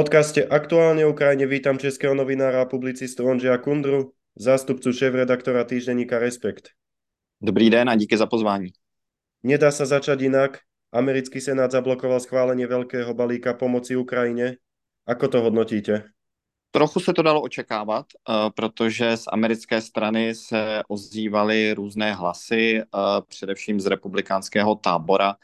podcaste Aktuálne Ukrajine vítam českého novinára a publicistu Ondřeja Kundru, zástupcu šéf-redaktora týždenníka Respekt. Dobrý den a díky za pozvání. Nedá sa začať inak. Americký senát zablokoval schválenie veľkého balíka pomoci Ukrajine. Ako to hodnotíte? Trochu se to dalo očekávat, eh, protože z americké strany se ozývaly různé hlasy, eh, především z republikánského tábora,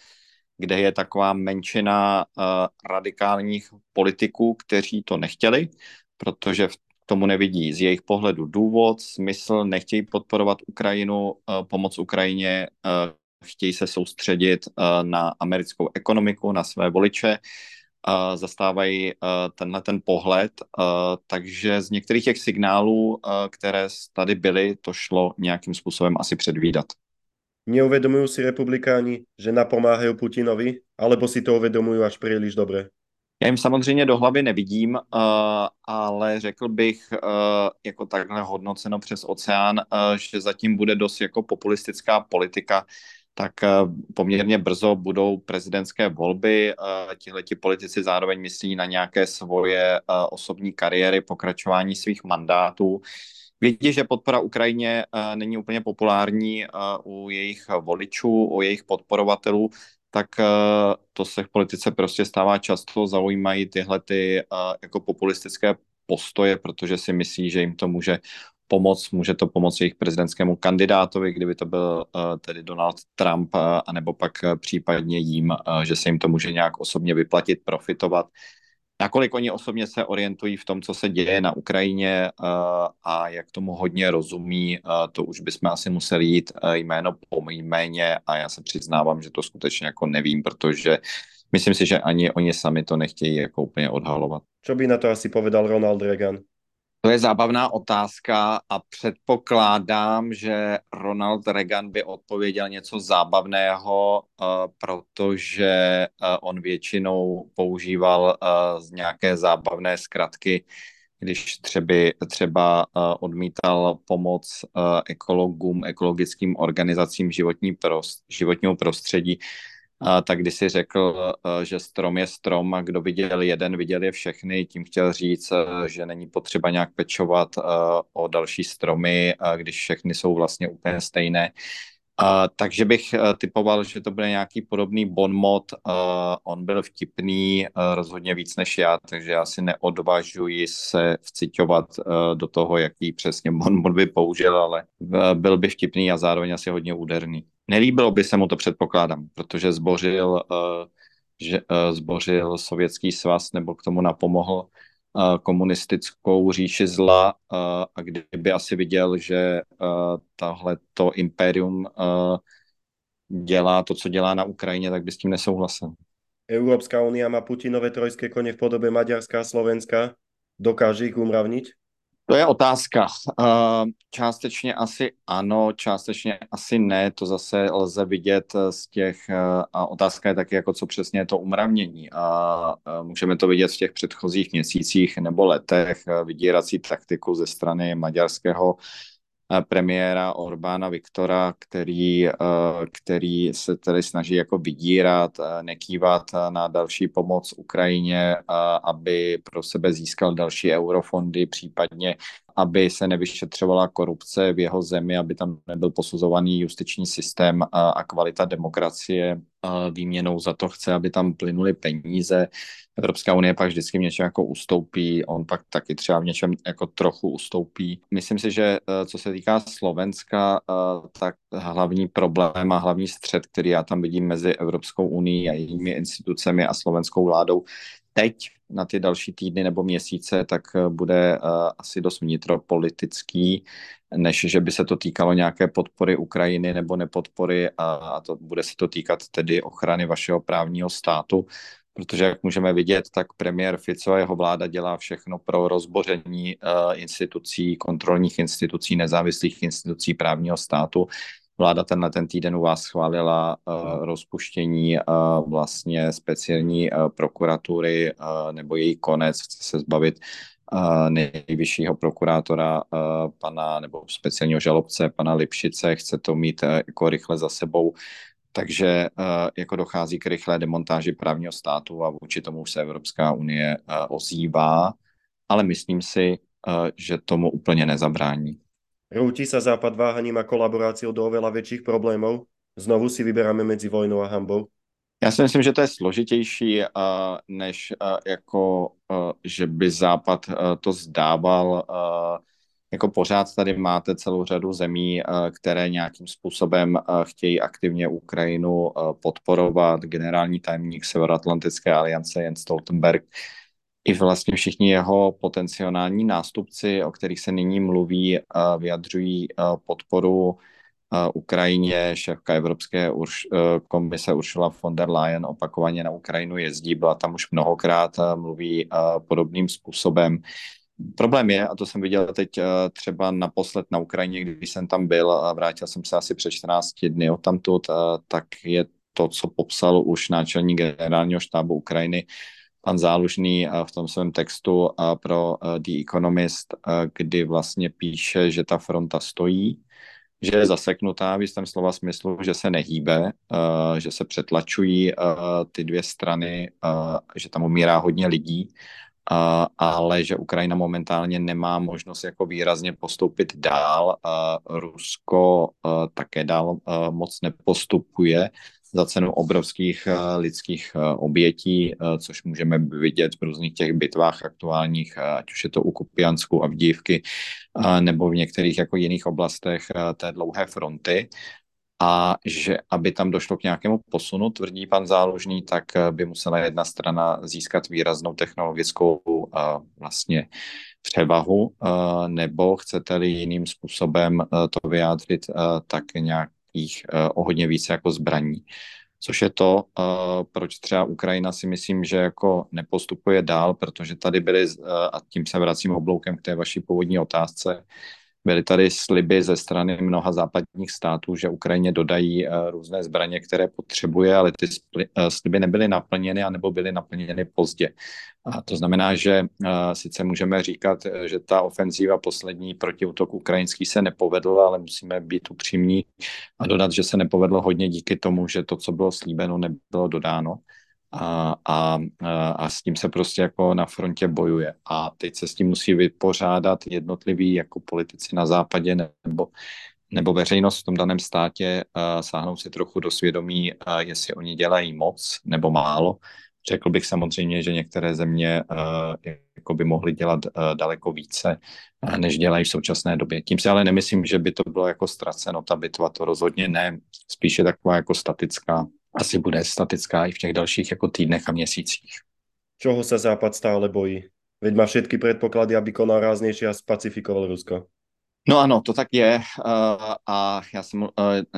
kde je taková menšina uh, radikálních politiků, kteří to nechtěli, protože v tomu nevidí z jejich pohledu důvod, smysl, nechtějí podporovat Ukrajinu, uh, pomoc Ukrajině, uh, chtějí se soustředit na americkou ekonomiku, na své voliče, zastávají tenhle ten pohled, takže z některých těch signálů, které tady byly, to šlo nějakým způsobem asi předvídat. Neuvedomujú si republikáni, že napomáhají Putinovi, alebo si to uvedomují až příliš dobře? Já jim samozřejmě do hlavy nevidím, uh, ale řekl bych, uh, jako takhle hodnoceno přes oceán, uh, že zatím bude dost jako populistická politika, tak poměrně brzo budou prezidentské volby. Tihleti politici zároveň myslí na nějaké svoje osobní kariéry, pokračování svých mandátů. Vědí, že podpora Ukrajině uh, není úplně populární uh, u jejich voličů, u jejich podporovatelů, tak uh, to se v politice prostě stává často, zaujímají tyhle ty jako populistické postoje, protože si myslí, že jim to může pomoct, může to pomoct jejich prezidentskému kandidátovi, kdyby to byl tedy Donald Trump, anebo pak případně uh, že se jim to může nějak osobně vyplatit, profitovat. Nakolik oni osobně se orientují v tom, co se děje na Ukrajině uh, a jak tomu hodně rozumí, uh, to už bychom asi museli jít uh, jméno po jméně a já se přiznávám, že to skutečně jako nevím, protože myslím si, že ani oni sami to nechtějí jako úplně odhalovat. Co by na to asi povedal Ronald Reagan? To je zábavná otázka a předpokládám, že Ronald Reagan by odpověděl něco zábavného, uh, protože uh, on většinou používal uh, z nějaké zábavné zkratky, když třeba, třeba odmítal pomoc ekologům, ekologickým organizacím životní prost, životního prostředí, tak když si řekl, e, že strom je strom a kdo viděl jeden, viděl je všechny, tím chtěl říct, e, že není potřeba nějak pečovat e, o další stromy, když všechny jsou vlastně úplně stejné. Takže bych uh, typoval, že to bude nějaký podobný bonmot. Uh, on byl vtipný uh, rozhodně víc než já, takže já si neodvažuji se vciťovat uh, do toho, jaký přesně bonmot by použil, ale uh, byl by vtipný a zároveň asi hodně úderný. Nelíbilo by se mu to, předpokládám, protože zbořil, uh, že, uh, zbořil sovětský svaz nebo k tomu napomohl komunistickou říši zla a kdyby asi viděl, že tahle to impérium dělá to, co dělá na Ukrajině, tak by s tím nesouhlasil. Európska únia má Putinové trojské koně v podobě Maďarska a Slovenska. Dokáže ich umravniť? To je otázka. Částečně asi ano, částečně asi ne. To zase lze vidět z těch, a otázka je taky, jako co přesně je to umravnění. A můžeme to vidět v těch předchozích měsících nebo letech, vydírací taktiku ze strany maďarského premiéra Orbána Viktora, který, který se tedy snaží jako vydírat, nekývat na další pomoc Ukrajině, aby pro sebe získal další eurofondy, případně aby se nevyšetřovala korupce v jeho zemi, aby tam nebyl posuzovaný justiční systém a, kvalita demokracie výměnou za to chce, aby tam plynuly peníze. Evropská unie pak vždycky v něčem jako ustoupí, on pak taky třeba v něčem jako trochu ustoupí. Myslím si, že e, co se týká Slovenska, e, tak hlavní problém a hlavní střed, který já tam vidím mezi Evropskou unii a jejími institucemi a slovenskou vládou, teď na ty další týdny nebo měsíce, tak eh, bude asi dost vnitropolitický, než že by se to týkalo nějaké podpory Ukrajiny nebo nepodpory a, a to bude se to týkat tedy ochrany vašeho právního státu, protože jak můžeme vidět, tak premiér Fico a jeho vláda dělá všechno pro rozboření uh, institucí, kontrolních institucí, nezávislých institucí právního státu. Vláda tenhle ten týden u vás schválila uh, rozpuštění uh, vlastně speciální prokuratury nebo její konec, chce se zbavit nejvyššího prokurátora pana nebo speciálního žalobce pana Lipšice, chce to mít jako rychle za sebou. Takže jako dochází k rychlé demontáži právního státu a vůči tomu se Evropská unie ozývá, ale myslím si, že tomu úplně nezabrání. Rúti sa Západ váhaním a kolaboráciou do oveľa väčších problémov? Znovu si vyberáme mezi vojnou a hambou? Já si myslím, že to je složitější, než jako, že by Západ to zdával. Jako pořád tady máte celou řadu zemí, uh, které nějakým způsobem uh, chtějí aktivně Ukrajinu uh, podporovat. Generální tajemník Severoatlantické aliance Jens Stoltenberg i vlastně všichni jeho potenciální nástupci, o kterých se nyní mluví, vyjadřují podporu Ukrajině. Šéfka Evropské komise Ursula von der Leyen opakovaně na Ukrajinu jezdí, byla tam už mnohokrát, mluví podobným způsobem. Problém je, a to jsem viděl teď třeba naposled na Ukrajině, když jsem tam byl a vrátil jsem se asi před 14 dny od tamtud, tak je to, co popsal už náčelník generálního štábu Ukrajiny, pan Zálužný v tom svém textu pro The Economist, kdy vlastně píše, že ta fronta stojí, že je zaseknutá v jistém slova smyslu, že se nehýbe, že se přetlačují ty dvě strany, že tam umírá hodně lidí, ale že Ukrajina momentálně nemá možnost jako výrazně postoupit dál. Rusko také dál moc nepostupuje za cenu obrovských lidských obětí, což můžeme vidět v různých těch bitvách aktuálních, ať už je to u Kupiansku a v Dívky, nebo v některých jako jiných oblastech té dlouhé fronty a že aby tam došlo k nějakému posunu, tvrdí pan Záložný, tak by musela jedna strana získat výraznou technologickou vlastně převahu, nebo chcete-li jiným způsobem to vyjádřit, tak nějak jich eh, o hodně více jako zbraní. Což je to, eh, proč třeba Ukrajina si myslím, že jako nepostupuje dál, protože tady byly, eh, a tím se vracím obloukem k té vaší původní otázce, Byly tady sliby ze strany mnoha západních států, že Ukrajině dodají eh, různé zbraně, které potřebuje, ale ty eh, sliby nebyly naplněny anebo byly naplněny pozdě. A to znamená, že eh, sice můžeme říkat, že ta ofenzíva poslední proti útoku ukrajinský se nepovedla, ale musíme být upřímní a dodat, že se nepovedlo hodně díky tomu, že to, co bylo slíbeno, nebylo dodáno a, a, a s tím se prostě jako na frontě bojuje. A teď se s tím musí vypořádat jednotliví jako politici na západě nebo, nebo veřejnost v tom daném státě, sáhnout si trochu do svědomí, jestli oni dělají moc nebo málo. Řekl bych samozřejmě, že některé země jako by mohly dělat daleko více, než dělají v současné době. Tím si ale nemyslím, že by to bylo jako ztraceno, ta bitva, to rozhodně ne. Spíše taková jako statická asi bude statická i v těch dalších jako týdnech a měsících. Čoho se Západ stále bojí? Veď má všetky předpoklady, aby konal ráznější a spacifikoval Rusko. No ano, to tak je. A já jsem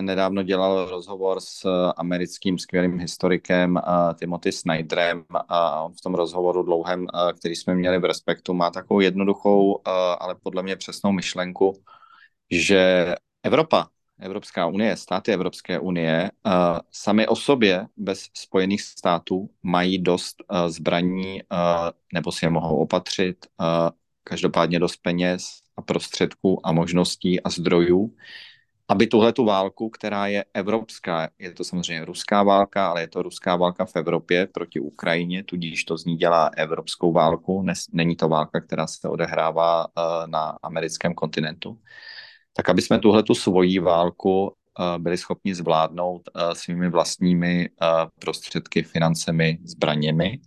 nedávno dělal rozhovor s americkým skvělým historikem Timothy Snyderem a on v tom rozhovoru dlouhém, který jsme měli v Respektu, má takovou jednoduchou, ale podle mě přesnou myšlenku, že Evropa Evropská unie, státy Evropské unie uh, sami o sobě bez Spojených států mají dost uh, zbraní uh, nebo si je mohou opatřit, uh, každopádně dost peněz a prostředků a možností a zdrojů, aby tuhle tu válku, která je evropská, je to samozřejmě ruská válka, ale je to ruská válka v Evropě proti Ukrajině, tudíž to z ní dělá evropskou válku, není to válka, která se odehrává uh, na americkém kontinentu tak aby jsme tuhle tu svoji válku eh, byli schopni zvládnout eh, svými vlastními eh, prostředky, financemi, zbraněmi.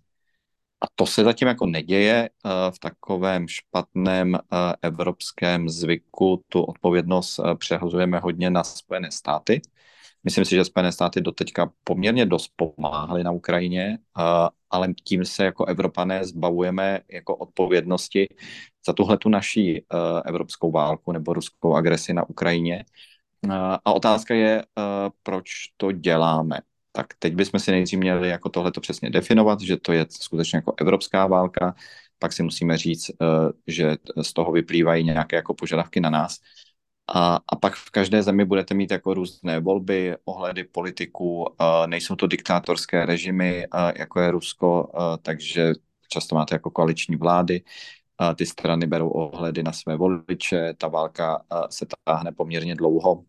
A to se zatím jako neděje v takovém špatném evropském zvyku. Tu odpovědnost přehozujeme hodně na Spojené státy. Myslím si, že Spojené státy doteďka poměrně dost pomáhaly na Ukrajině, ale tím se jako Evropané zbavujeme jako odpovědnosti za tuhle tu naší evropskou válku nebo ruskou agresi na Ukrajině. A otázka je, proč to děláme. Tak teď bychom si nejdřív měli jako tohle to přesně definovat, že to je skutečně jako evropská válka, pak si musíme říct, že z toho vyplývají nějaké jako požadavky na nás. A, a pak v každé zemi budete mít jako různé volby, ohledy politiků, nejsou to diktátorské režimy, jako je Rusko, takže často máte jako koaliční vlády, ty strany berou ohledy na své voliče, ta válka se táhne poměrně dlouho.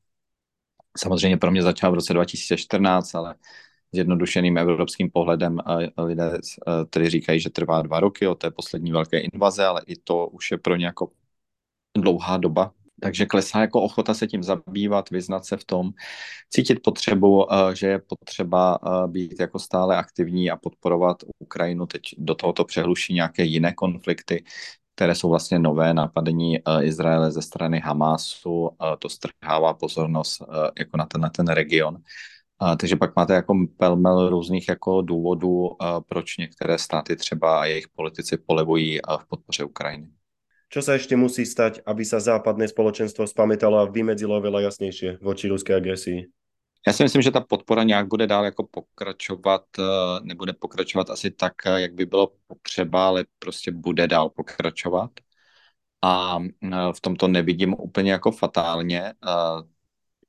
Samozřejmě pro mě začal v roce 2014, ale zjednodušeným evropským pohledem lidé tedy říkají, že trvá dva roky od té poslední velké invaze, ale i to už je pro ně jako dlouhá doba. Takže klesá jako ochota se tím zabývat, vyznat se v tom, cítit potřebu, že je potřeba být jako stále aktivní a podporovat Ukrajinu. Teď do tohoto přehluší nějaké jiné konflikty, které jsou vlastně nové napadení Izraele ze strany Hamásu. To strhává pozornost jako na ten, na ten region. Takže pak máte jako pelmel různých jako důvodů, proč některé státy třeba a jejich politici polevují v podpoře Ukrajiny. Čo sa ešte musí stať, aby sa západné spoločenstvo spamätalo a vymedzilo veľa jasnejšie voči ruské agresii? Já si myslím, že ta podpora nějak bude dál jako pokračovat, nebude pokračovat asi tak, jak by bylo potřeba, ale prostě bude dál pokračovat. A v tomto nevidím úplně jako fatálně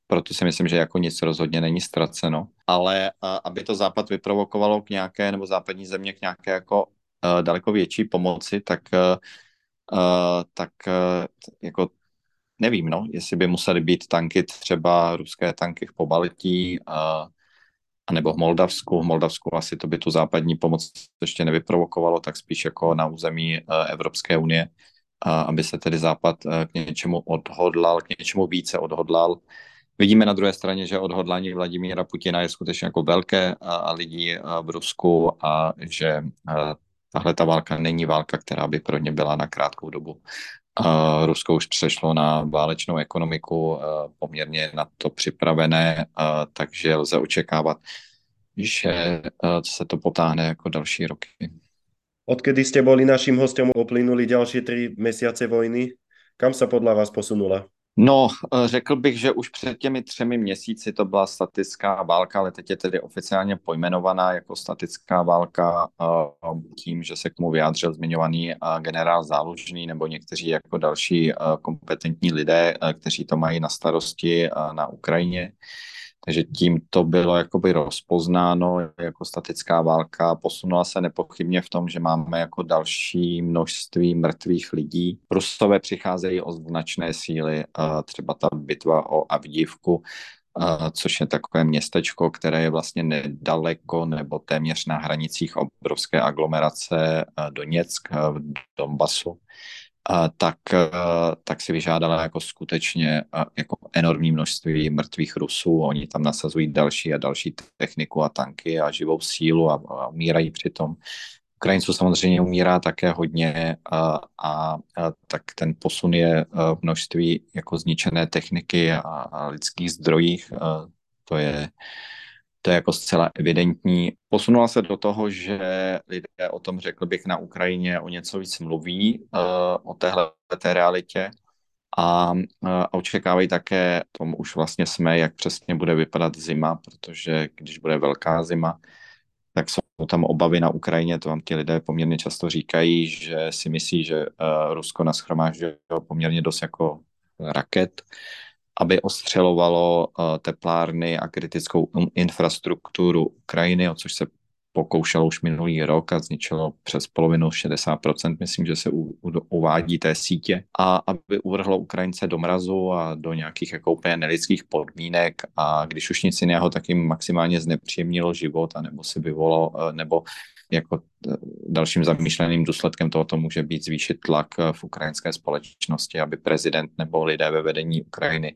proto si myslím, že jako nic rozhodně není ztraceno. Ale aby to Západ vyprovokovalo k nějaké, nebo západní země k nějaké jako daleko větší pomoci, tak, tak jako nevím, no, jestli by museli být tanky, třeba ruské tanky v Pobaltí, a nebo v Moldavsku. V Moldavsku asi to by tu západní pomoc ještě nevyprovokovalo, tak spíš jako na území Evropské unie, aby se tedy Západ k něčemu odhodlal, k něčemu více odhodlal Vidíme na druhé straně, že odhodlání Vladimíra Putina je skutečně jako velké a lidí v Rusku a že tahle ta válka není válka, která by pro ně byla na krátkou dobu. Rusko už přešlo na válečnou ekonomiku, poměrně na to připravené, takže lze očekávat, že se to potáhne jako další roky. Odkedy jste byli naším hostem, uplynuli další tři měsíce vojny. Kam se podle vás posunula? No, eh, řekl bych, že už před těmi třemi měsíci to byla statická válka, ale teď je tedy oficiálně pojmenovaná jako statická válka eh, tím, že se k tomu vyjádřil zmiňovaný eh, generál Zálužný nebo někteří jako další kompetentní lidé, kteří to mají na starosti na Ukrajině. Takže tím to bylo jakoby rozpoznáno jako statická válka. Posunula se nepochybně v tom, že máme jako další množství mrtvých lidí. Rusové přicházejí o značné síly, třeba ta bitva o Avdívku, což je takové městečko, které je vlastně nedaleko nebo téměř na hranicích obrovské aglomerace Doněck v Donbasu tak, tak si vyžádala jako skutečně jako enormní množství mrtvých Rusů. Oni tam nasazují další a další techniku a tanky a živou sílu a, a umírají přitom. Ukrajinců samozřejmě umírá také hodně a, a, a tak ten posun je v množství jako zničené techniky a, a lidských zdrojích. A to je, to je jako zcela evidentní. Posunula se do toho, že lidé o tom, řekl bych, na Ukrajině o něco víc mluví, uh, o téhle té realitě. A, uh, očekávají také, tom už vlastně jsme, jak přesně bude vypadat zima, protože když bude velká zima, tak jsou tam obavy na Ukrajině, to vám ti lidé poměrně často říkají, že si myslí, že uh, Rusko naschromáždilo poměrně dost jako raket, aby ostřelovalo eh, teplárny a kritickou infrastrukturu Ukrajiny, o což se pokoušelo už minulý rok a zničilo přes polovinu, 60%, myslím, že se u, u, uvádí té sítě, a aby uvrhlo Ukrajince do mrazu a do nějakých jako úplně nelidských podmínek a když už nic jiného, tak jim maximálně znepříjemnilo život a nebo si vyvolalo, eh, nebo jako eh, dalším zamýšleným důsledkem tohoto může být zvýšit tlak eh, v ukrajinské společnosti, aby prezident nebo lidé ve vedení Ukrajiny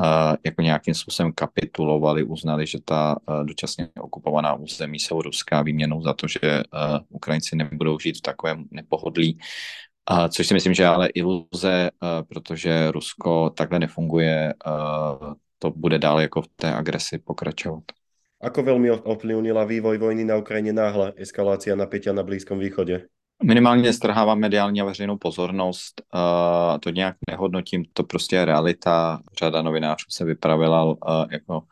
uh, jako nějakým způsobem kapitulovali, uznali, že ta dočasně okupovaná území jsou ruská výměnou za to, že Ukrajinci nebudou žít v takovém nepohodlí. Což si myslím, že je ale iluze, protože Rusko takhle nefunguje, to bude dál jako v té agresi pokračovat. Ako veľmi ovplyvnila vývoj vojny na Ukrajině náhle eskalácia napätia na Blízkom východě? Minimálně strhává mediální a veřejnou pozornost. Uh, to nějak nehodnotím, to prostě je realita. Řada novinářů se vypravila uh, jako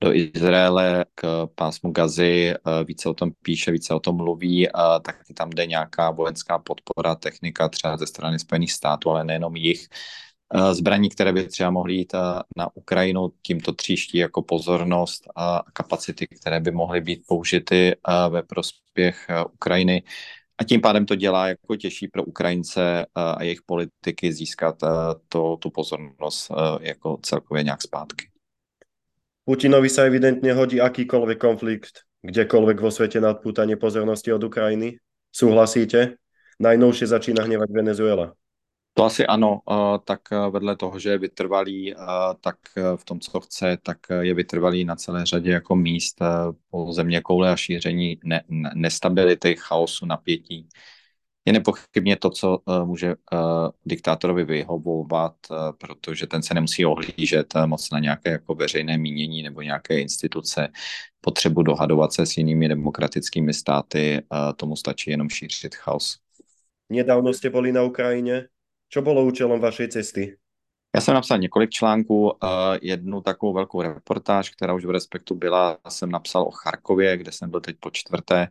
do Izraele k pásmu Gazy, uh, více o tom píše, více o tom mluví, uh, tam jde nějaká vojenská podpora, technika třeba ze strany Spojených států, ale nejenom jich. Eh, zbraní, které by třeba mohly jít eh, na Ukrajinu, tímto tříští jako pozornost a kapacity, které by mohly být použity eh, ve prospěch Ukrajiny. A tím pádem to dělá jako těžší pro Ukrajince a jejich politiky získat to, tu pozornost jako celkově nějak zpátky. Putinovi sa evidentne hodí akýkoľvek konflikt, kdekoľvek vo svete na pozornosti od Ukrajiny. Súhlasíte? Najnovšie začína hnevať Venezuela. To asi ano, tak vedle toho, že je vytrvalý, tak v tom, co chce, tak je vytrvalý na celé řadě jako míst po země koule a šíření ne, nestability, chaosu, napětí. Je nepochybně to, co může diktátorovi vyhovovat, protože ten se nemusí ohlížet moc na nějaké jako veřejné mínění nebo nějaké instituce, potřebu dohadovat se s jinými demokratickými státy, tomu stačí jenom šířit chaos. Nedávno jste byli na Ukrajině. Co bylo účelem vaší cesty? Já jsem napsal několik článků, jednu takovou velkou reportáž, která už v Respektu byla, jsem napsal o Charkově, kde jsem byl teď po čtvrté,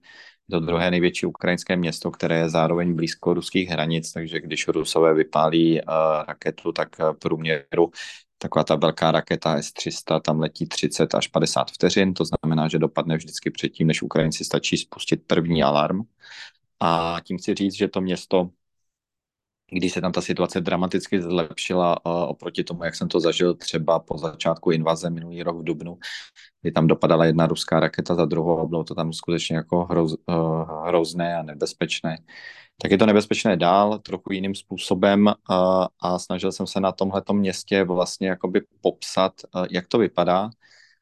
to druhé největší ukrajinské město, které je zároveň blízko ruských hranic, takže když Rusové vypálí raketu, tak průměru taková ta velká raketa S-300 tam letí 30 až 50 vteřin, to znamená, že dopadne vždycky předtím, než Ukrajinci stačí spustit první alarm. A tím chci říct, že to město když se tam ta situace dramaticky zlepšila oproti tomu, jak jsem to zažil třeba po začátku invaze minulý rok v Dubnu, kdy tam dopadala jedna ruská raketa za druhou, bylo to tam skutečně jako hroz, uh, hrozné a nebezpečné. Tak je to nebezpečné dál, trochu jiným způsobem uh, a snažil jsem se na tomhletom městě vlastně jakoby popsat, uh, jak to vypadá,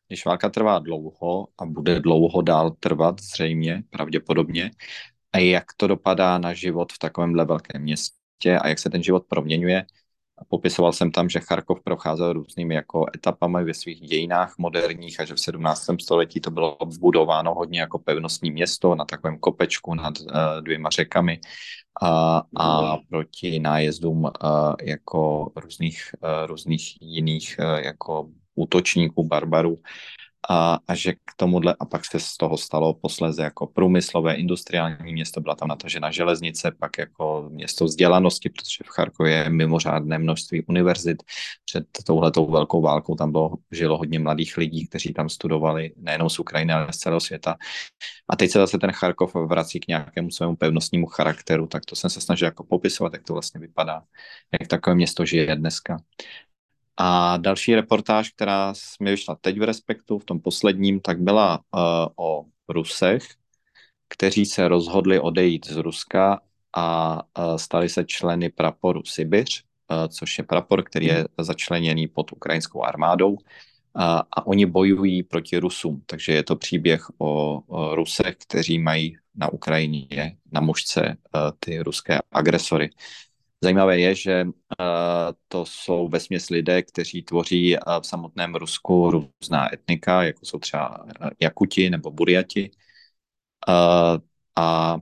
když válka trvá dlouho a bude dlouho dál trvat zřejmě, pravděpodobně, a jak to dopadá na život v takovémhle velkém městě světě a jak se ten život proměňuje. Popisoval jsem tam, že Charkov procházel různými jako etapami ve svých dějinách moderních a že v 17. století to bylo budováno hodně jako pevnostní město na takovém kopečku nad uh, dvěma řekami a, a proti nájezdům uh, jako různých, uh, různých jiných uh, jako útočníků, barbarů a, a že k tomuhle, a pak se z toho stalo posléze jako průmyslové, industriální město, byla tam natažena železnice, pak jako město vzdělanosti, protože v Charkově je mimořádné množství univerzit. Před touhletou velkou válkou tam bylo, žilo hodně mladých lidí, kteří tam studovali nejenom z Ukrajiny, ale z celého světa. A teď se zase ten Charkov vrací k nějakému svému pevnostnímu charakteru, tak to jsem se snažil jako popisovat, jak to vlastně vypadá, jak takové město žije dneska. A další reportáž, která mi vyšla teď v Respektu, v tom posledním, tak byla uh, o Rusech, kteří se rozhodli odejít z Ruska a uh, stali se členy praporu Sibiř, uh, což je prapor, který je začleněný pod ukrajinskou armádou. A, oni bojují proti Rusům, takže je to příběh o, o Rusech, kteří mají na Ukrajině na mužce ty ruské agresory. Zajímavé je, že uh, to jsou ve směs lidé, kteří tvoří uh, v samotném Rusku různá etnika, jako jsou třeba uh, Jakuti nebo Buriati. A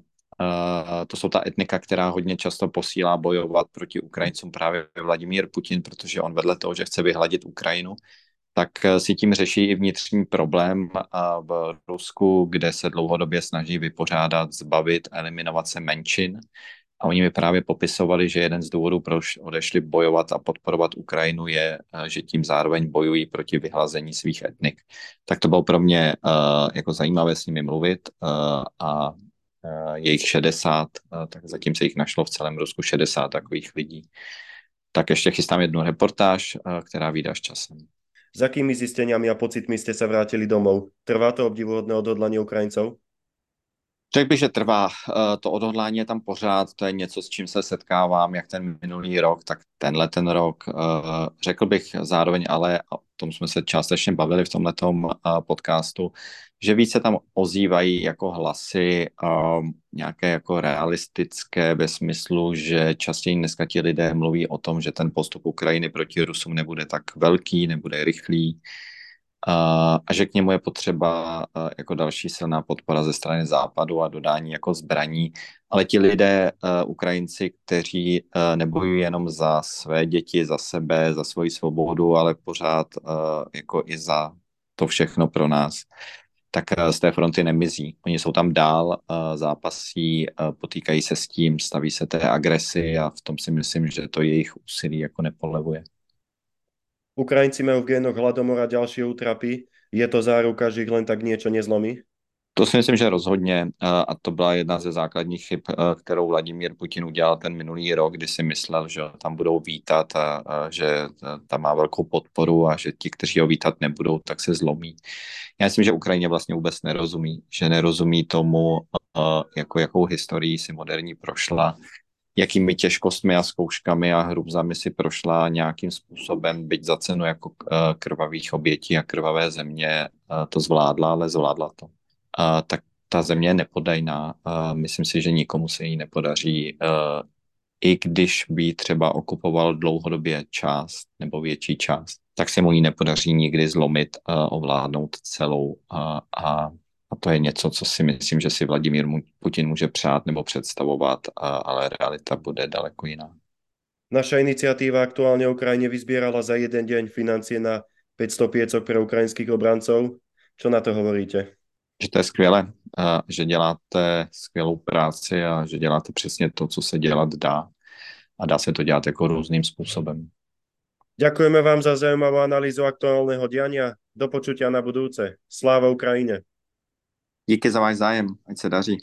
to jsou ta etnika, která hodně často posílá bojovat proti Ukrajincům právě Vladimír Putin, protože on vedle toho, že chce vyhladit Ukrajinu, tak si tím řeší i vnitřní problém v Rusku, kde se dlouhodobě snaží vypořádat, zbavit, eliminovat se menšin a oni mi právě popisovali, že jeden z důvodů, proč odešli bojovat a podporovat Ukrajinu, je, eh, že tím zároveň bojují proti vyhlazení svých etnik. Tak to bylo pro mě uh, jako zajímavé s nimi mluvit uh, a uh, jejich 60, uh, tak zatím se jich našlo v celém Rusku 60 takových lidí. Tak ještě chystám jednu reportáž, uh, která vydáš časem. Za jakými zjištěními a pocitmi jste se vrátili domů? Trvá to obdivuhodné odhodlání Ukrajinců? Řekl bych, že trvá. Eh, to odhodlání je tam pořád, to je něco, s čím se setkávám, jak ten minulý rok, tak tenhle ten rok. Eh, řekl bych zároveň ale, o tom jsme se částečně bavili v tomhle eh, podcastu, že více tam ozývají jako hlasy nějaké jako realistické ve smyslu, že častěji dneska ti lidé mluví o tom, že ten postup Ukrajiny proti Rusům nebude tak velký, nebude rychlý, a že k němu je potřeba jako další silná podpora ze strany západu a dodání jako zbraní. Ale ti lidé, Ukrajinci, kteří nebojují jenom za své děti, za sebe, za svoji svobodu, ale pořád jako i za to všechno pro nás, tak z té fronty nemizí. Oni jsou tam dál, zápasí, potýkají se s tím, staví se té agresi a v tom si myslím, že to jejich úsilí jako nepolevuje. Ukrajinci majú v génoch hladomora ďalšie útrapy. Je to záruka, že ich len tak niečo nezlomí? To si myslím, že rozhodně a to byla jedna ze základních chyb, kterou Vladimír Putin udělal ten minulý rok, kdy si myslel, že tam budou vítat a, a že tam má velkou podporu a že ti, kteří ho vítat nebudou, tak se zlomí. Já myslím, že Ukrajině vlastně vůbec nerozumí, že nerozumí tomu, jako jakou historii si moderní prošla, jakými těžkostmi a zkouškami a hrůzami si prošla nějakým způsobem, byť za cenu jako krvavých obětí a krvavé země, to zvládla, ale zvládla to uh, tak ta země je nepodajná. Uh, myslím si, že nikomu se jí nepodaří, i když by třeba okupoval dlouhodobě část nebo větší část, tak se mu ji nepodaří nikdy zlomit, ovládnout celou. Uh, a a to je něco, co si myslím, že si Vladimír Putin může přát nebo představovat, ale realita bude daleko jiná. Naša iniciatíva aktuálně Ukrajině vyzbierala za jeden den financie na 500 piecok pro ukrajinských obrancov. Co na to hovoríte? že to je skvělé, že děláte skvělou práci a že děláte přesně to, co se dělat dá. A dá se to dělat jako různým způsobem. Ďakujeme vám za zaujímavú analýzu aktuálneho diania. Do počutia na budúce. Sláva Ukrajine. Díky za váš zájem. Ať se daří.